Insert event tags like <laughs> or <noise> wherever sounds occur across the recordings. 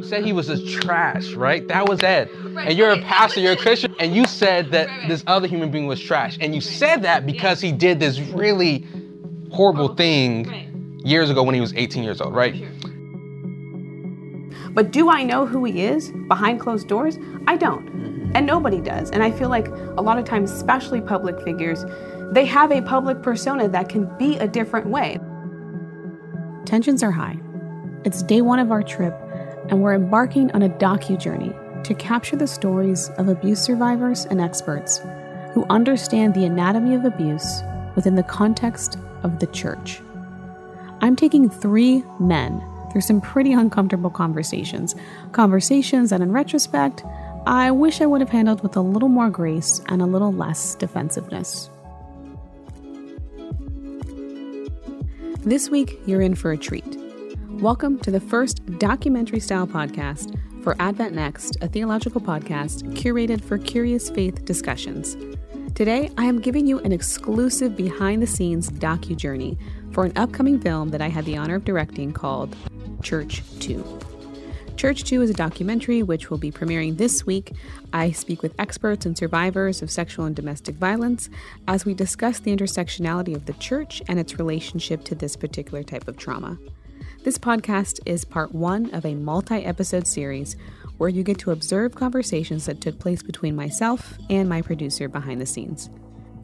You said he was a trash, right? That was Ed. Right, And you're okay, a pastor, you're a. Christian, and you said that Right, right. this other human being was trash. And you said that because he did this really horrible oh, thing Right. years ago when he was 18 years old, right? Sure. But do I know who he is behind closed doors? I don't. Mm-hmm. And nobody does. And I feel like a lot of times, especially public figures, they have a public persona that can be a different way. Tensions are high. It's day one of our trip, and we're embarking on a docu journey to capture the stories of abuse survivors and experts who understand the anatomy of abuse within the context of the church. I'm taking three men through some pretty uncomfortable conversations. Conversations that, in retrospect, I wish I would have handled with a little more grace and a little less defensiveness. This week, you're in for a treat. Welcome to the first documentary style podcast for Advent Next, a theological podcast curated for curious faith discussions. Today, I am giving you an exclusive behind the scenes docu journey for an upcoming film that I had the honor of directing called Church Too. Church Too is a documentary which will be premiering this week. I speak with experts and survivors of sexual and domestic violence as we discuss the intersectionality of the church and its relationship to this particular type of trauma. This podcast is part one of a multi episode series where you get to observe conversations that took place between myself and my producer behind the scenes.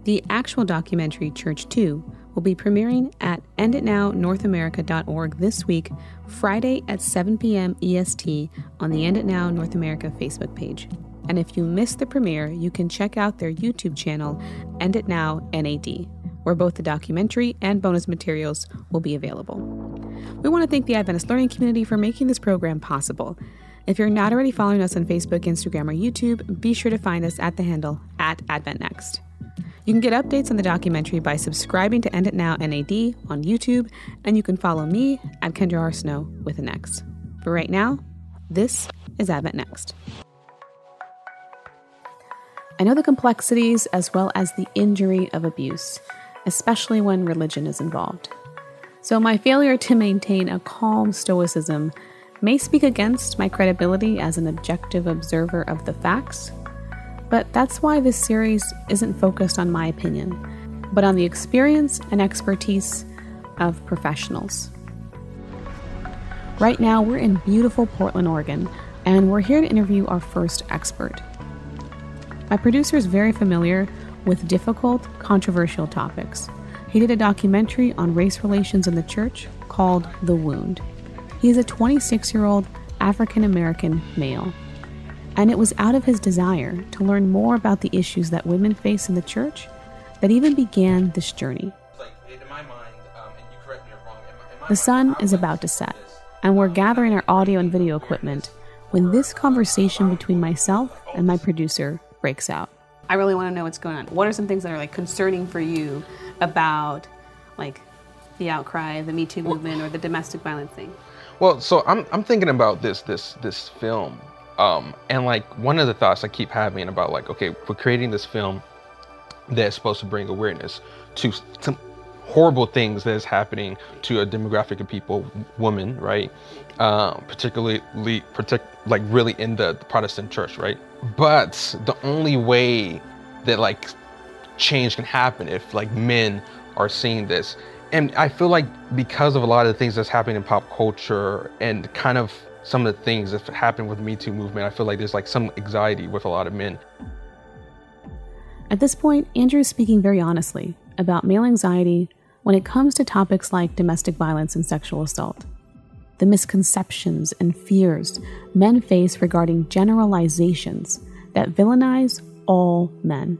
The actual documentary, Church Too, will be premiering at enditnownorthamerica.org this week, Friday at 7 p.m. EST on the End It Now North America Facebook page. And if you missed the premiere, you can check out their YouTube channel, End It Now NAD, where both the documentary and bonus materials will be available. We want to thank the Adventist Learning Community for making this program possible. If you're not already following us on Facebook, Instagram, or YouTube, be sure to find us at the handle at AdventNext. You can get updates on the documentary by subscribing to End It Now NAD on YouTube, and you can follow me at Kendra Arsenaux with an X. But right now, this is Advent Next. I know the complexities as well as the injury of abuse, especially when religion is involved. So, my failure to maintain a calm stoicism may speak against my credibility as an objective observer of the facts, but that's why this series isn't focused on my opinion, but on the experience and expertise of professionals. Right now, we're in beautiful Portland, Oregon, and we're here to interview our first expert. My producer is very familiar with difficult, controversial topics. He did a documentary on race relations in the church called The Wound. He is a 26 year old African American male. And it was out of his desire to learn more about the issues that women face in the church that even began this journey. The sun is about to set, and we're gathering our audio and video equipment when this conversation between myself and my producer breaks out. I really want to know what's going on. What are some things that are like concerning for you about like the outcry, the Me Too movement, or the domestic violence thing? Well, so I'm I'm thinking about this this this film, um, and like one of the thoughts I keep having about like, okay, we're creating this film that's supposed to bring awareness to some horrible things that is happening to a demographic of people, women, right? Um, particularly, partic- like really in the Protestant church, right? But the only way that like change can happen if like men are seeing this. And I feel like because of a lot of the things that's happening in pop culture and kind of some of the things that happened with Me Too movement, I feel like there's like some anxiety with a lot of men. At this point, Andrew is speaking very honestly about male anxiety when it comes to topics like domestic violence and sexual assault. The misconceptions and fears men face regarding generalizations that villainize all men.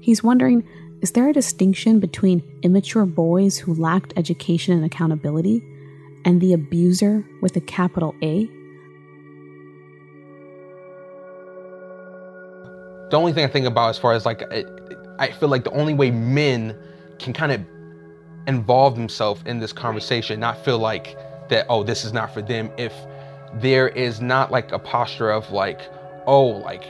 He's wondering is there a distinction between immature boys who lacked education and accountability and the abuser with a capital A? The only thing I think about as far as like, I feel like the only way men can kind of involve themselves in this conversation, not feel like that, oh, this is not for them, if there is not like a posture of like, oh, like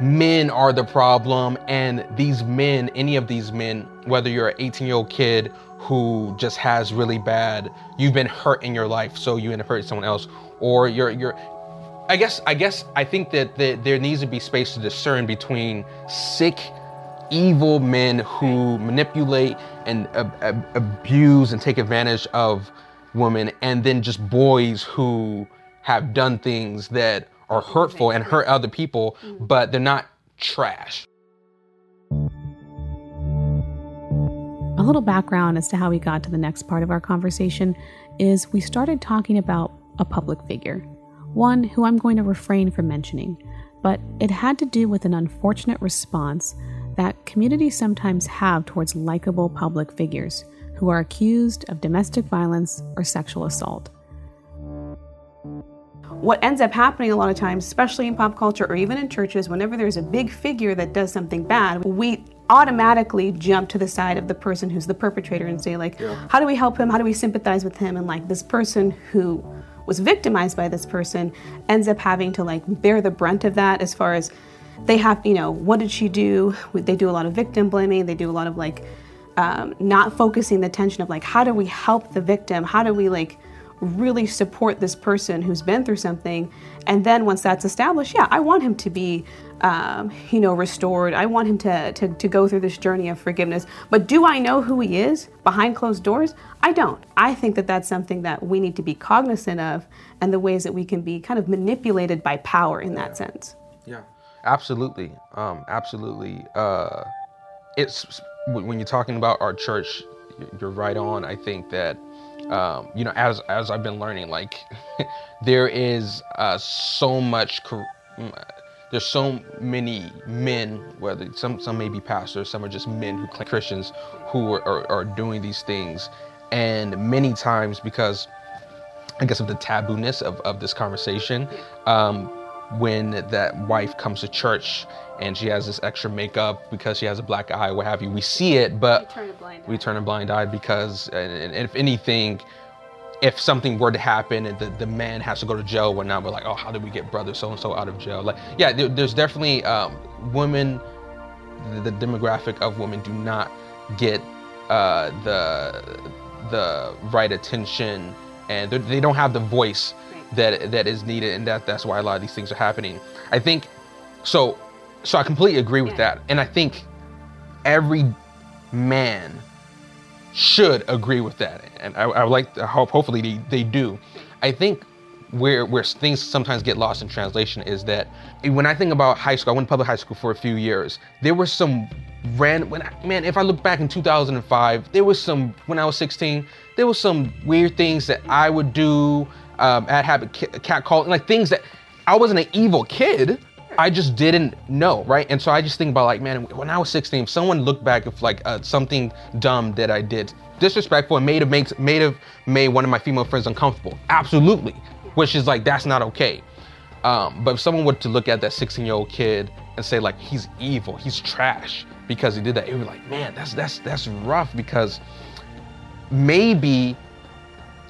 men are the problem and these men any of these men whether you're an 18 year old kid who just has really bad you've been hurt in your life so you end up hurting someone else or you're you're I guess I guess I think that the, there needs to be space to discern between sick evil men who manipulate and ab- ab- abuse and take advantage of women and then just boys who have done things that are hurtful and hurt other people mm-hmm. but they're not trash. A little background as to how we got to the next part of our conversation is we started talking about a public figure, one who I'm going to refrain from mentioning, but it had to do with an unfortunate response that communities sometimes have towards likable public figures who are accused of domestic violence or sexual assault. What ends up happening a lot of times, especially in pop culture or even in churches, whenever there's a big figure that does something bad, we automatically jump to the side of the person who's the perpetrator and say like yeah. how do we help him how do we sympathize with him and like this person who was victimized by this person ends up having to like bear the brunt of that as far as they have you know what did she do they do a lot of victim blaming they do a lot of like um, not focusing the attention of like how do we help the victim how do we like really support this person who's been through something. And then once that's established, yeah, I want him to be, um, you know, restored. I want him to, to, to go through this journey of forgiveness. But do I know who he is behind closed doors? I don't. I think that that's something that we need to be cognizant of and the ways that we can be kind of manipulated by power in that sense. Yeah, absolutely. Um, absolutely. Uh, it's when you're talking about our church, you're right on. I think that um, you know, as as I've been learning, like <laughs> there is uh, so much. Mm, there's so many men, whether some some may be pastors, some are just men who claim Christians, who are, are, are doing these things, and many times because I guess of the tabooness of, of this conversation, um, when that wife comes to church and she has this extra makeup because she has a black eye, what have you. We see it, but we turn a blind eye, turn a blind eye because, and, and, if anything, if something were to happen and the, the man has to go to jail, we're not we're like, oh, how did we get brother so and so out of jail? Like, yeah, there, there's definitely um, women. The, the, demographic of women do not get uh, the the right attention, and they don't have the voice that that is needed, and that that's why a lot of these things are happening. I think so. So I completely agree with that, and I think every man should agree with that, and I, I would like to hope hopefully they, they do. I think where where things sometimes get lost in translation is that when I think about high school, I went to public high school for a few years. There were some random when I, man, if I look back in 2005, there was some when I was 16, there was some weird things that I would do um, at habit cat call like things that I wasn't an evil kid. I just didn't know, right? And so I just think about like, man, when I was 16, if someone looked back of like uh, something dumb that I did, disrespectful, and made have makes made have made one of my female friends uncomfortable, absolutely, which is like that's not okay. Um, but if someone were to look at that 16 year old kid and say like he's evil, he's trash because he did that, it would be like, man, that's that's that's rough because maybe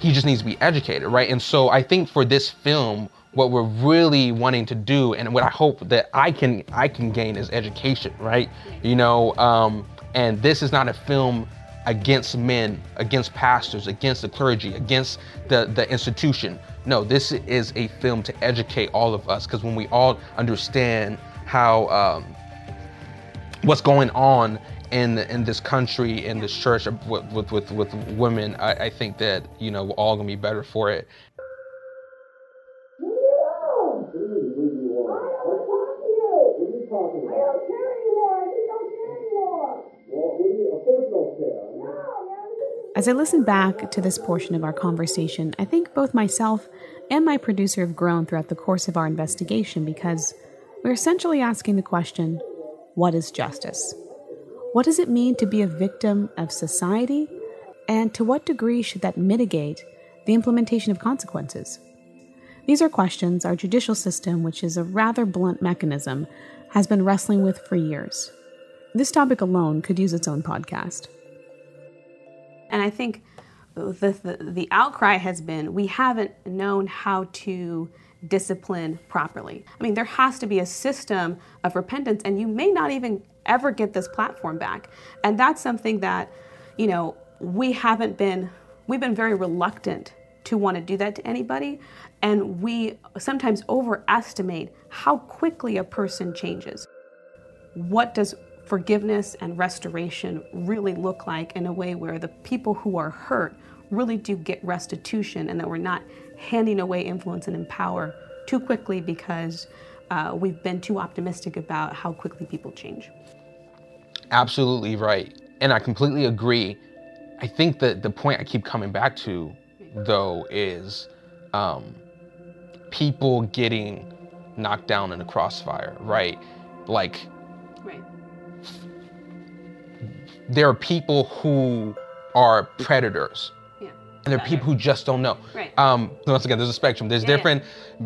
he just needs to be educated, right? And so I think for this film, what we're really wanting to do, and what I hope that I can I can gain is education, right? You know, um, and this is not a film against men, against pastors, against the clergy, against the the institution. No, this is a film to educate all of us, because when we all understand how um, what's going on in in this country, in this church, uh, with with with, with women, I, I think that you know we're all gonna be better for it. As I listen back to this portion of our conversation, I think both myself and my producer have grown throughout the course of our investigation because we're essentially asking the question what is justice? What does it mean to be a victim of society? And to what degree should that mitigate the implementation of consequences? These are questions our judicial system, which is a rather blunt mechanism, has been wrestling with for years. This topic alone could use its own podcast. And I think the, the, the outcry has been we haven't known how to discipline properly. I mean, there has to be a system of repentance, and you may not even ever get this platform back. And that's something that, you know, we haven't been, we've been very reluctant to want to do that to anybody. And we sometimes overestimate how quickly a person changes. What does forgiveness and restoration really look like in a way where the people who are hurt really do get restitution and that we're not handing away influence and power too quickly because uh, we've been too optimistic about how quickly people change. Absolutely right. And I completely agree. I think that the point I keep coming back to, though, is um, people getting knocked down in the crossfire, right? Like, right. there are people who are predators and there are people who just don't know. Right. Um, once again, there's a spectrum. There's Yeah, different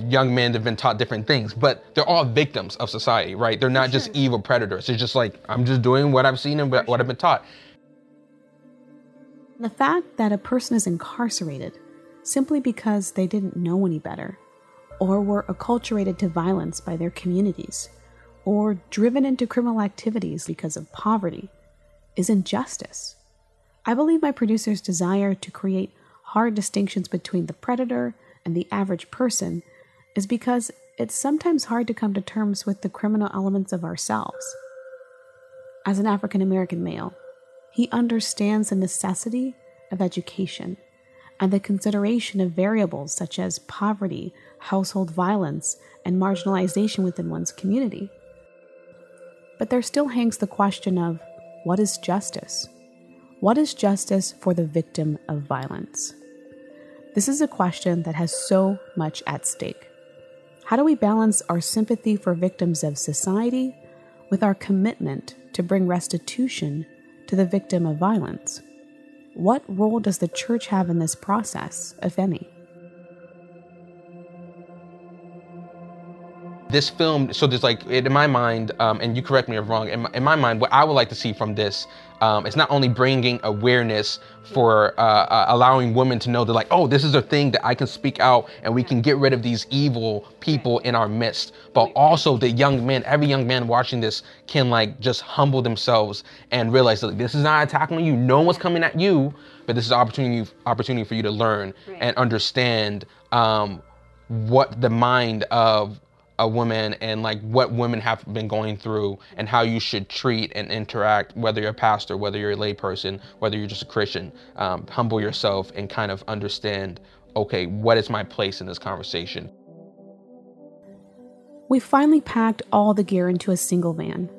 young men that have been taught different things, but they're all victims of society, right? They're not just sure. evil predators. It's just like I'm just doing what I've seen and what what I've been taught. The fact that a person is incarcerated simply because they didn't know any better, or were acculturated to violence by their communities, or driven into criminal activities because of poverty, is injustice. I believe my producer's desire to create hard distinctions between the predator and the average person is because it's sometimes hard to come to terms with the criminal elements of ourselves. As an African American male, he understands the necessity of education and the consideration of variables such as poverty, household violence, and marginalization within one's community. But there still hangs the question of what is justice? What is justice for the victim of violence? This is a question that has so much at stake. How do we balance our sympathy for victims of society with our commitment to bring restitution to the victim of violence? What role does the church have in this process, if any? This film so there's like in my mind um, and you correct me if I'm wrong in my, in my mind what i would like to see from this um, is not only bringing awareness for uh, uh, allowing women to know that like oh this is a thing that i can speak out and we can get rid of these evil people in our midst. But also the young men every young man watching this can like just humble themselves and realize that like, this is not attacking you. No one's coming at you but this is an opportunity opportunity for you to learn and understand um, what the mind of a woman and like what women have been going through and how you should treat and interact, whether you're a pastor, whether you're a layperson, whether you're just a Christian. Um, humble yourself and kind of understand, okay, what is my place in this conversation? We finally packed all the gear into a single van.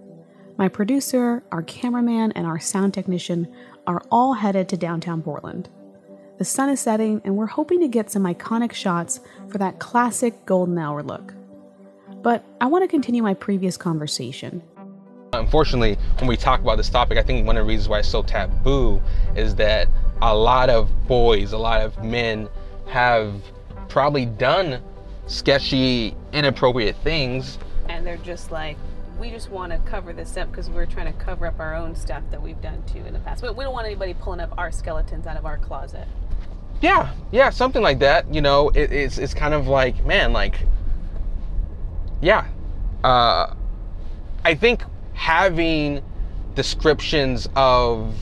My producer, our cameraman, and our sound technician are all headed to downtown Portland. The sun is setting, and we're hoping to get some iconic shots for that classic golden hour look. But I want to continue my previous conversation. Unfortunately, when we talk about this topic, I think one of the reasons why it's so taboo is that a lot of boys, a lot of men have probably done sketchy, inappropriate things. And they're just like, we just want to cover this up because we're trying to cover up our own stuff that we've done too in the past. We we don't want anybody pulling up our skeletons out of our closet. Yeah, yeah, something like that. You know, it, it's it's kind of like, man, like, yeah. Uh, I think having descriptions of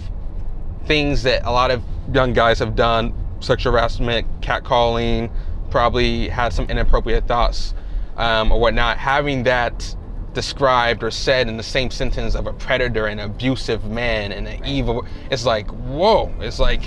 things that a lot of young guys have done, sexual harassment, catcalling, probably had some inappropriate thoughts um, or whatnot, having that described or said in the same sentence of a predator, and abusive man, and an evil, it's like, whoa, it's like,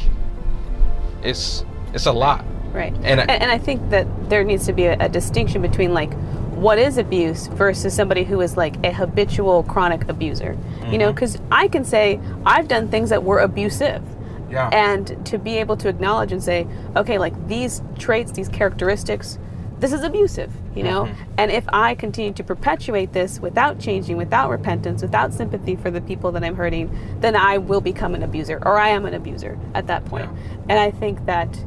it's it's a lot. Right. And I- and, and I think that there needs to be a, a distinction between like what is abuse versus somebody who is like a habitual chronic abuser. You Mm-hmm. know, because I can say I've done things that were abusive. Yeah. And to be able to acknowledge and say, okay, like these traits, these characteristics, this is abusive, you know? Mm-hmm. And if I continue to perpetuate this without changing, without repentance, without sympathy for the people that I'm hurting, then I will become an abuser or I am an abuser at that point. And I think that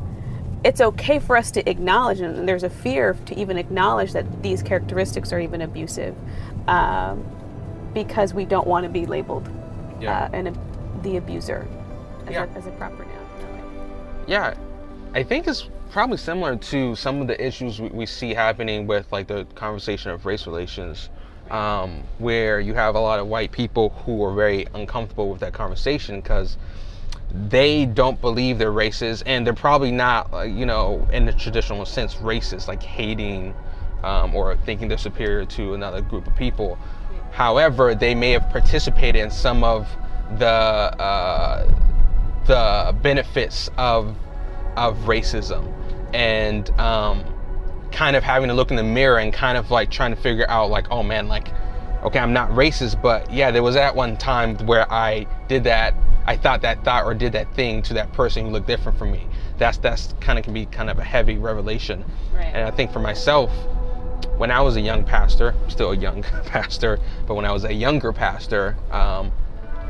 it's okay for us to acknowledge, and there's a fear to even acknowledge that these characteristics are even abusive um, because we don't want to be labeled Yeah. uh, an, the abuser as, Yeah. a, as a proper noun. Yeah, I think it's probably similar to some of the issues we, we see happening with like the conversation of race relations, um, where you have a lot of white people who are very uncomfortable with that conversation because they don't believe they're racist and they're probably not uh, you know in the traditional sense racist like hating um, or thinking they're superior to another group of people. However they may have participated in some of the uh, the benefits of of racism. And um, kind of having to look in the mirror and kind of like trying to figure out like oh man like okay i'm not racist but yeah there was that one time where i did that i thought that thought or did that thing to that person who looked different from me that's that's kind of can be kind of a heavy revelation right. and i think for myself when i was a young pastor still a young <laughs> pastor but when i was a younger pastor um,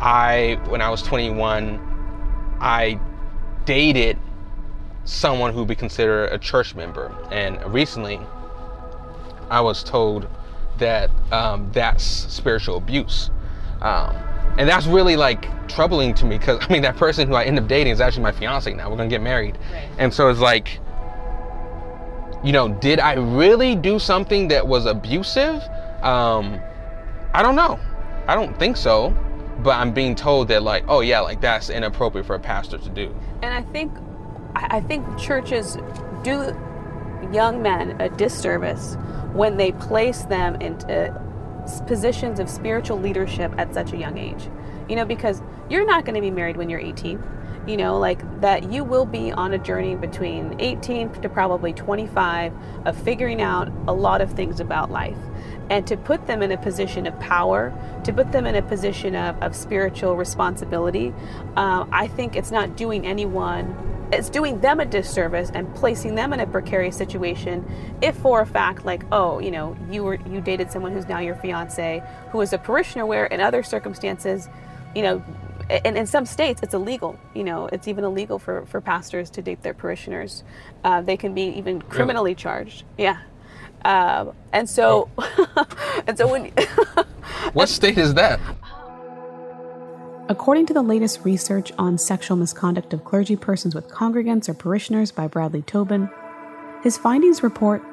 i when i was 21 i dated someone who would be considered a church member. And recently, I was told that um, that's spiritual abuse. Um, and that's really like troubling to me because <laughs> I mean, that person who I end up dating is actually my fiance now. We're gonna get married. Right. And so it's like, you know, did I really do something that was abusive? Um, I don't know. I don't think so. But I'm being told that, like, oh, yeah, like that's inappropriate for a pastor to do. And I think I think churches do young men a disservice when they place them into positions of spiritual leadership at such a young age. You know, because you're not going to be married when you're 18. You know, like that you will be on a journey between 18 to probably 25 of figuring out a lot of things about life. And to put them in a position of power, to put them in a position of, of spiritual responsibility, uh, I think it's not doing anyone it's doing them a disservice and placing them in a precarious situation if for a fact like oh you know you were you dated someone who's now your fiance who is a parishioner where in other circumstances you know and in some states it's illegal you know it's even illegal for, for pastors to date their parishioners uh, they can be even criminally really? charged yeah uh, and so oh. <laughs> and so when what <laughs> state is that According to the latest research on sexual misconduct of clergy persons with congregants or parishioners by Bradley Tobin, his findings report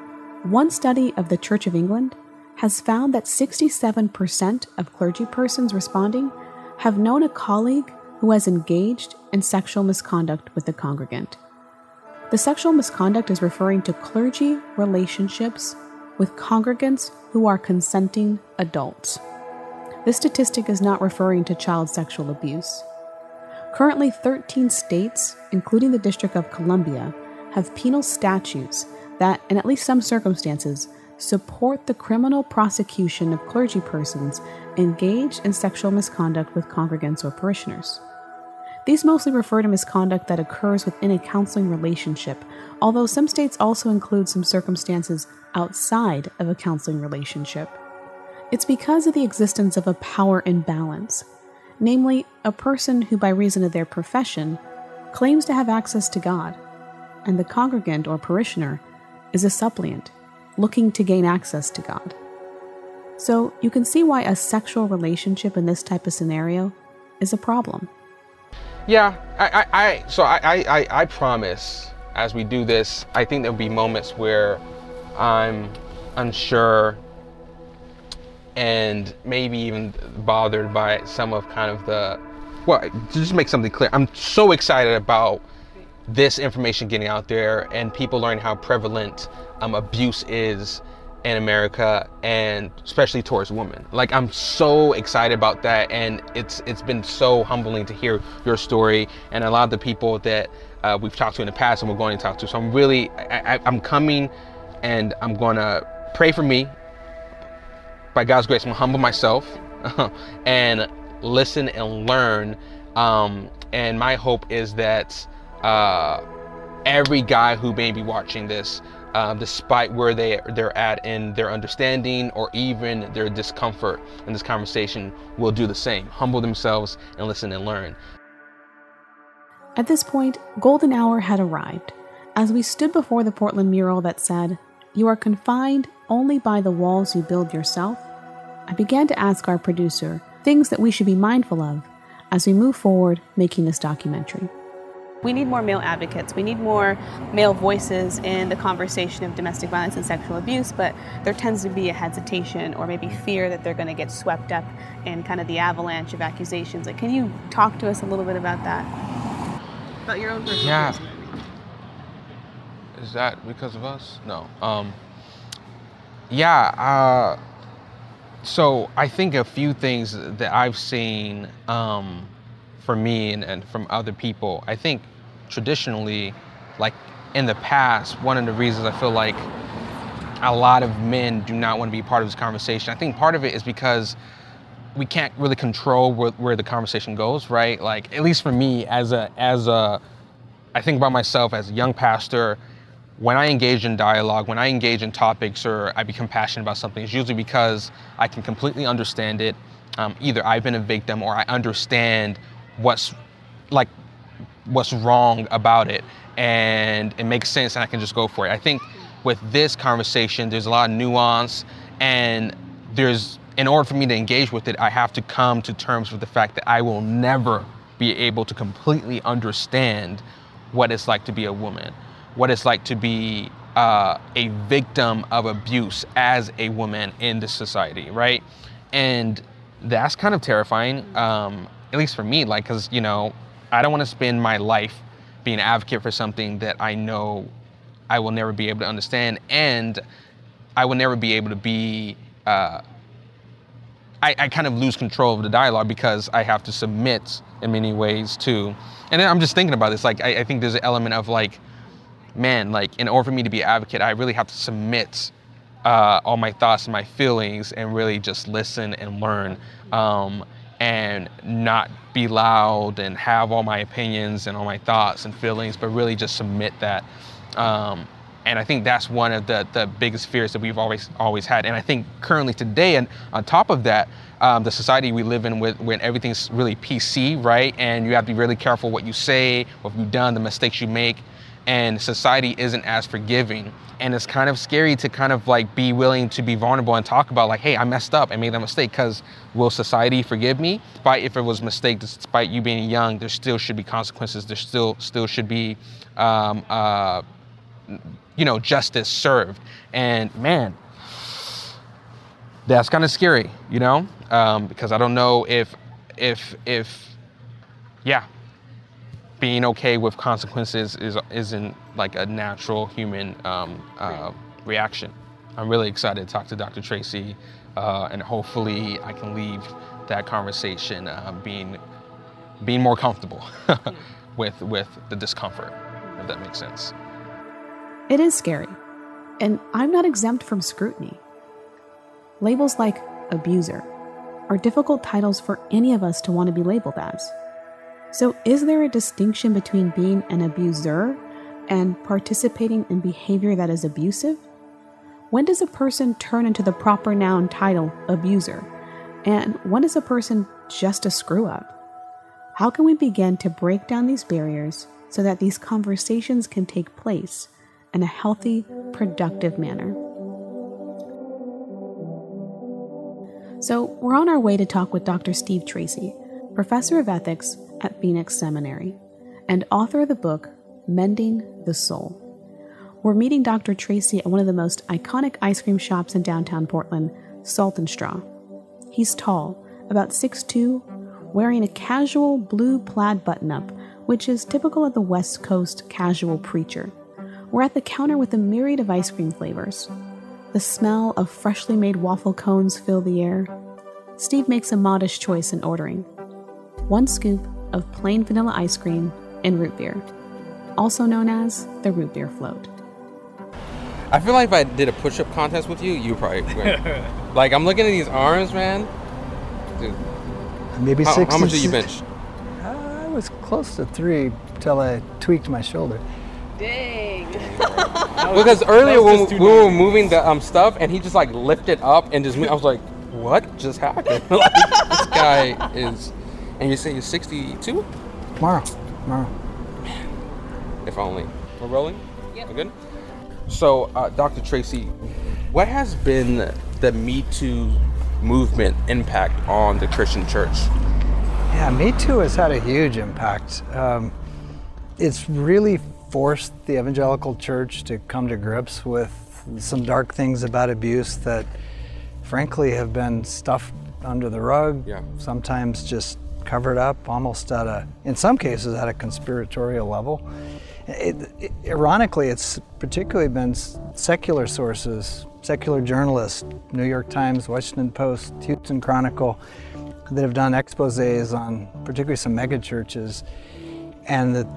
one study of the Church of England has found that 67% of clergy persons responding have known a colleague who has engaged in sexual misconduct with a congregant. The sexual misconduct is referring to clergy relationships with congregants who are consenting adults. This statistic is not referring to child sexual abuse. Currently, 13 states, including the District of Columbia, have penal statutes that, in at least some circumstances, support the criminal prosecution of clergy persons engaged in sexual misconduct with congregants or parishioners. These mostly refer to misconduct that occurs within a counseling relationship, although some states also include some circumstances outside of a counseling relationship. It's because of the existence of a power imbalance, namely, a person who, by reason of their profession, claims to have access to God, and the congregant or parishioner is a suppliant looking to gain access to God. So you can see why a sexual relationship in this type of scenario is a problem. Yeah, I, I, I so I, I, I promise as we do this, I think there'll be moments where I'm unsure and maybe even bothered by some of kind of the well to just make something clear i'm so excited about this information getting out there and people learning how prevalent um, abuse is in america and especially towards women. Like i'm so excited about that and it's it's been so humbling to hear your story and a lot of the people that uh, we've talked to in the past and we're going to talk to. So i'm really I, I, i'm coming and i'm going to pray for me by God's grace, I'm humble myself <laughs> and listen and learn. Um, and my hope is that uh, every guy who may be watching this, uh, despite where they they're at in their understanding or even their discomfort in this conversation, will do the same. Humble themselves and listen and learn. At this point, golden hour had arrived. As we stood before the Portland mural that said, "You are confined only by the walls you build yourself, I began to ask our producer things that we should be mindful of as we move forward making this documentary. We need more male advocates. We need more male voices in the conversation of domestic violence and sexual abuse, but there tends to be a hesitation or maybe fear that they're going to get swept up in kind of the avalanche of accusations. Like, can you talk to us a little bit about that? about your own personal Yeah. charisma. Is that because of us? No. Um, yeah. Uh, so I think a few things that I've seen um, for me and, and from other people. I think traditionally, like in the past, one of the reasons I feel like a lot of men do not want to be part of this conversation. I think part of it is because we can't really control where, where the conversation goes, right? Like at least for me, as a as a, I think about myself as a young pastor. When I engage in dialogue, when I engage in topics, or I become passionate about something, it's usually because I can completely understand it. Um, either I've been a victim or I understand what's like what's wrong about it and it makes sense and I can just go for it. I think with this conversation, there's a lot of nuance and there's, in order for me to engage with it, I have to come to terms with the fact that I will never be able to completely understand what it's like to be a woman, what it's like to be uh, a victim of abuse as a woman in this society, right? And that's kind of terrifying, um, at least for me, like, because, you know, I don't want to spend my life being an advocate for something that I know I will never be able to understand, and I will never be able to be. Uh, I, I kind of lose control of the dialogue because I have to submit in many ways too. And I'm just thinking about this. Like, I, I think there's an element of like, man, like, in order for me to be an advocate, I really have to submit uh, all my thoughts and my feelings and really just listen and learn um, and not be loud and have all my opinions and all my thoughts and feelings, but really just submit that. Um, and I think that's one of the, the biggest fears that we've always always had. And I think currently today, and on top of that, um, the society we live in with when everything's really PC, right? And you have to be really careful what you say, what you've done, the mistakes you make. And society isn't as forgiving. And it's kind of scary to kind of like be willing to be vulnerable and talk about like, hey, I messed up, I made that mistake. Because will society forgive me? Despite if it was a mistake, despite you being young, there still should be consequences. There still still should be um, uh, you know, justice served. And man, that's kind of scary, you know, um, because I don't know if, if, if, yeah, being okay with consequences is isn't like a natural human um, uh, reaction. I'm really excited to talk to Dr. Tracy, uh, and hopefully I can leave that conversation uh, being being more comfortable <laughs> with with the discomfort, if that makes sense. It is scary, and I'm not exempt from scrutiny. Labels like abuser are difficult titles for any of us to want to be labeled as. So, is there a distinction between being an abuser and participating in behavior that is abusive? When does a person turn into the proper noun title abuser? And when is a person just a screw up? How can we begin to break down these barriers so that these conversations can take place in a healthy, productive manner? So, we're on our way to talk with Dr. Steve Tracy, professor of ethics at Phoenix Seminary and author of the book Mending the Soul. We're meeting Dr. Tracy at one of the most iconic ice cream shops in downtown Portland, Salt and Straw. He's tall, about 6'2, wearing a casual blue plaid button up, which is typical of the West Coast casual preacher. We're at the counter with a myriad of ice cream flavors. The smell of freshly made waffle cones fill the air. Steve makes a modest choice in ordering one scoop of plain vanilla ice cream and root beer, also known as the root beer float. I feel like if I did a push-up contest with you, you probably win. <laughs> like I'm looking at these arms, man. Dude, Maybe how, six. how much did you bench? I was close to three till I tweaked my shoulder. Dang. Because <laughs> earlier when we, we were moving the um stuff, and he just like lifted up and just moved, I was like, what just happened? <laughs> like this guy is, and you say you're 62? Tomorrow. Tomorrow. If only. We're rolling. Yep. We're good. So, uh, Dr. Tracy, what has been the Me Too movement impact on the Christian church? Yeah, Me Too has had a huge impact. Um, it's really forced the evangelical church to come to grips with some dark things about abuse that, frankly, have been stuffed under the rug. Yeah. Sometimes just covered up almost at a, in some cases, at a conspiratorial level. It, it, ironically, it's particularly been secular sources, secular journalists, New York Times, Washington Post, Houston Chronicle, that have done exposes on particularly some megachurches, and the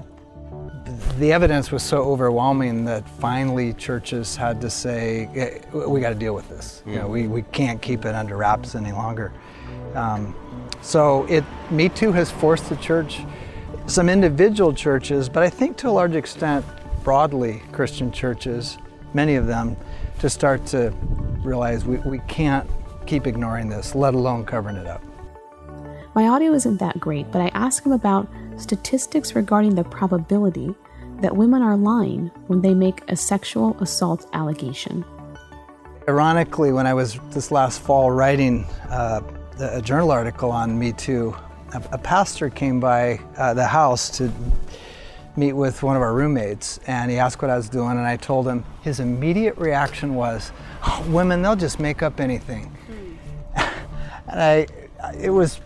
the evidence was so overwhelming that finally churches had to say, we got to deal with this. Mm. You know, we, we can't keep it under wraps any longer. Um, so it, Me Too has forced the church, some individual churches, but I think to a large extent, broadly Christian churches, many of them, to start to realize we, we can't keep ignoring this, let alone covering it up. My audio isn't that great, but I asked him about statistics regarding the probability that women are lying when they make a sexual assault allegation. Ironically, when I was this last fall writing uh, a journal article on Me Too, a, a pastor came by uh, the house to meet with one of our roommates and he asked what I was doing and I told him his immediate reaction was oh, women they'll just make up anything mm. <laughs> and I it was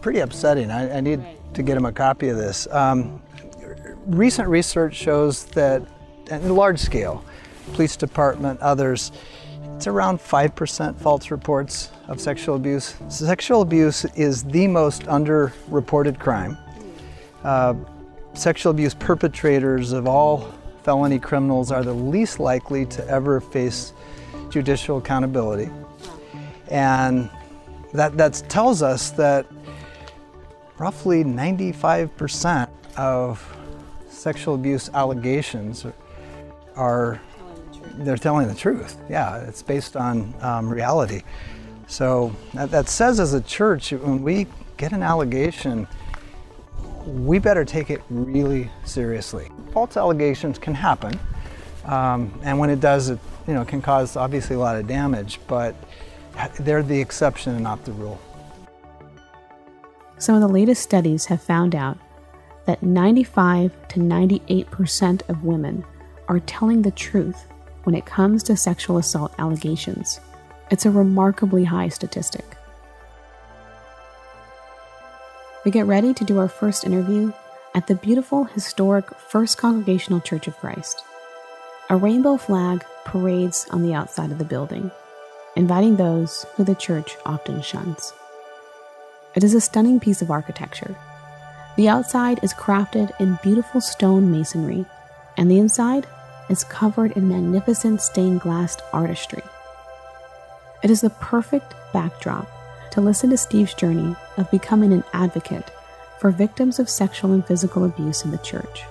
pretty upsetting I, I need right. to get him a copy of this um, recent research shows that, at large scale, police department, others, it's around 5% false reports of sexual abuse. Sexual abuse is the most underreported crime. Uh, sexual abuse perpetrators of all felony criminals are the least likely to ever face judicial accountability. And that, that tells us that roughly 95% of sexual abuse allegations are they're telling the truth. Yeah, it's based on um, reality. So that, that, says as a church, when we get an allegation, we better take it really seriously. False allegations can happen, um, and when it does, it you know can cause obviously a lot of damage. But they're the exception and not the rule. Some of the latest studies have found out that 95 to 98% of women are telling the truth when it comes to sexual assault allegations. It's a remarkably high statistic. We get ready to do our first interview at the beautiful historic First Congregational Church of Christ. A rainbow flag parades on the outside of the building, inviting those who the church often shuns. It is a stunning piece of architecture the outside is crafted in beautiful stone masonry, and the inside is covered in magnificent stained glass artistry. It is the perfect backdrop to listen to Steve's journey of becoming an advocate for victims of sexual and physical abuse in the church.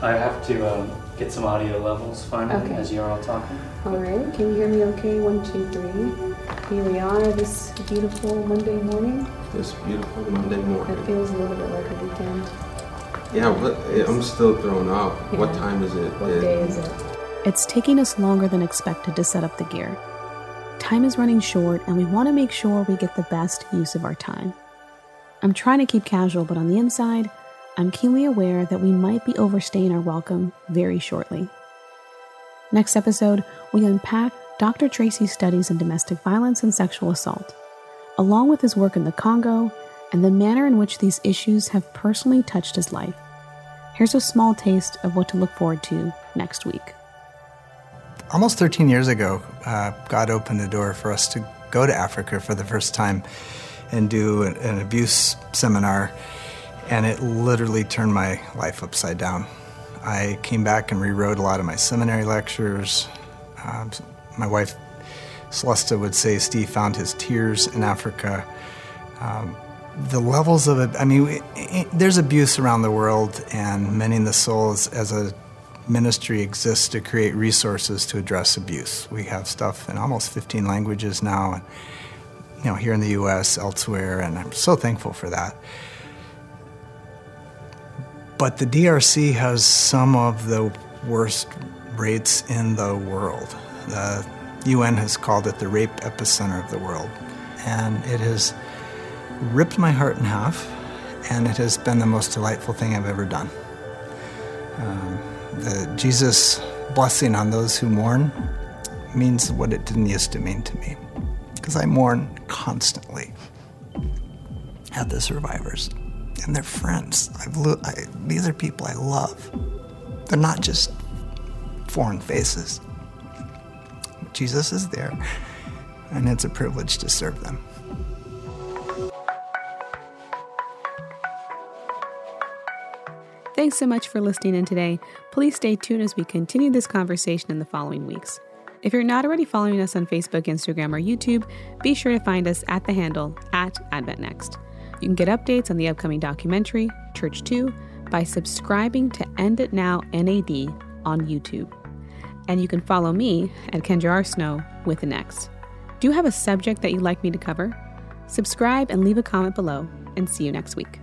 I have to um, get some audio levels finally okay. as you're all talking. All right, can you hear me okay? One, two, three. Here we are this beautiful Monday morning. This beautiful Monday morning. It feels a little bit like a weekend. Yeah, but I'm still thrown off. Yeah. What time is it? What it, day is it? It's taking us longer than expected to set up the gear. Time is running short, and we want to make sure we get the best use of our time. I'm trying to keep casual, but on the inside, I'm keenly aware that we might be overstaying our welcome very shortly. Next episode, we unpack Dr. Tracy's studies in domestic violence and sexual assault, along with his work in the Congo and the manner in which these issues have personally touched his life. Here's a small taste of what to look forward to next week. Almost 13 years ago, uh, God opened a door for us to go to Africa for the first time and do an, an abuse seminar and it literally turned my life upside down. I came back and rewrote a lot of my seminary lectures. Um, my wife Celestia would say Steve found his tears in Africa. Um, the levels of it, I mean, it, it, there's abuse around the world, and Mending the Souls as a ministry exists to create resources to address abuse. We have stuff in almost 15 languages now, and you know, here in the U.S., elsewhere, and I'm so thankful for that. But the DRC has some of the worst rates in the world. The UN has called it the rape epicenter of the world. And it has ripped my heart in half, and it has been the most delightful thing I've ever done. Um, the Jesus blessing on those who mourn means what it didn't used to mean to me, because I mourn constantly at the survivors. and they're friends. Lo- I, these are people I love. They're not just foreign faces. Jesus is there, and it's a privilege to serve them. Thanks so much for listening in today. Please stay tuned as we continue this conversation in the following weeks. If you're not already following us on Facebook, Instagram, or YouTube, be sure to find us at the handle at AdventNext. You can get updates on the upcoming documentary, Church Too, by subscribing to End It Now NAD on YouTube. And you can follow me at Kendra Arsenaux with the next. Do you have a subject that you'd like me to cover? Subscribe and leave a comment below, and see you next week.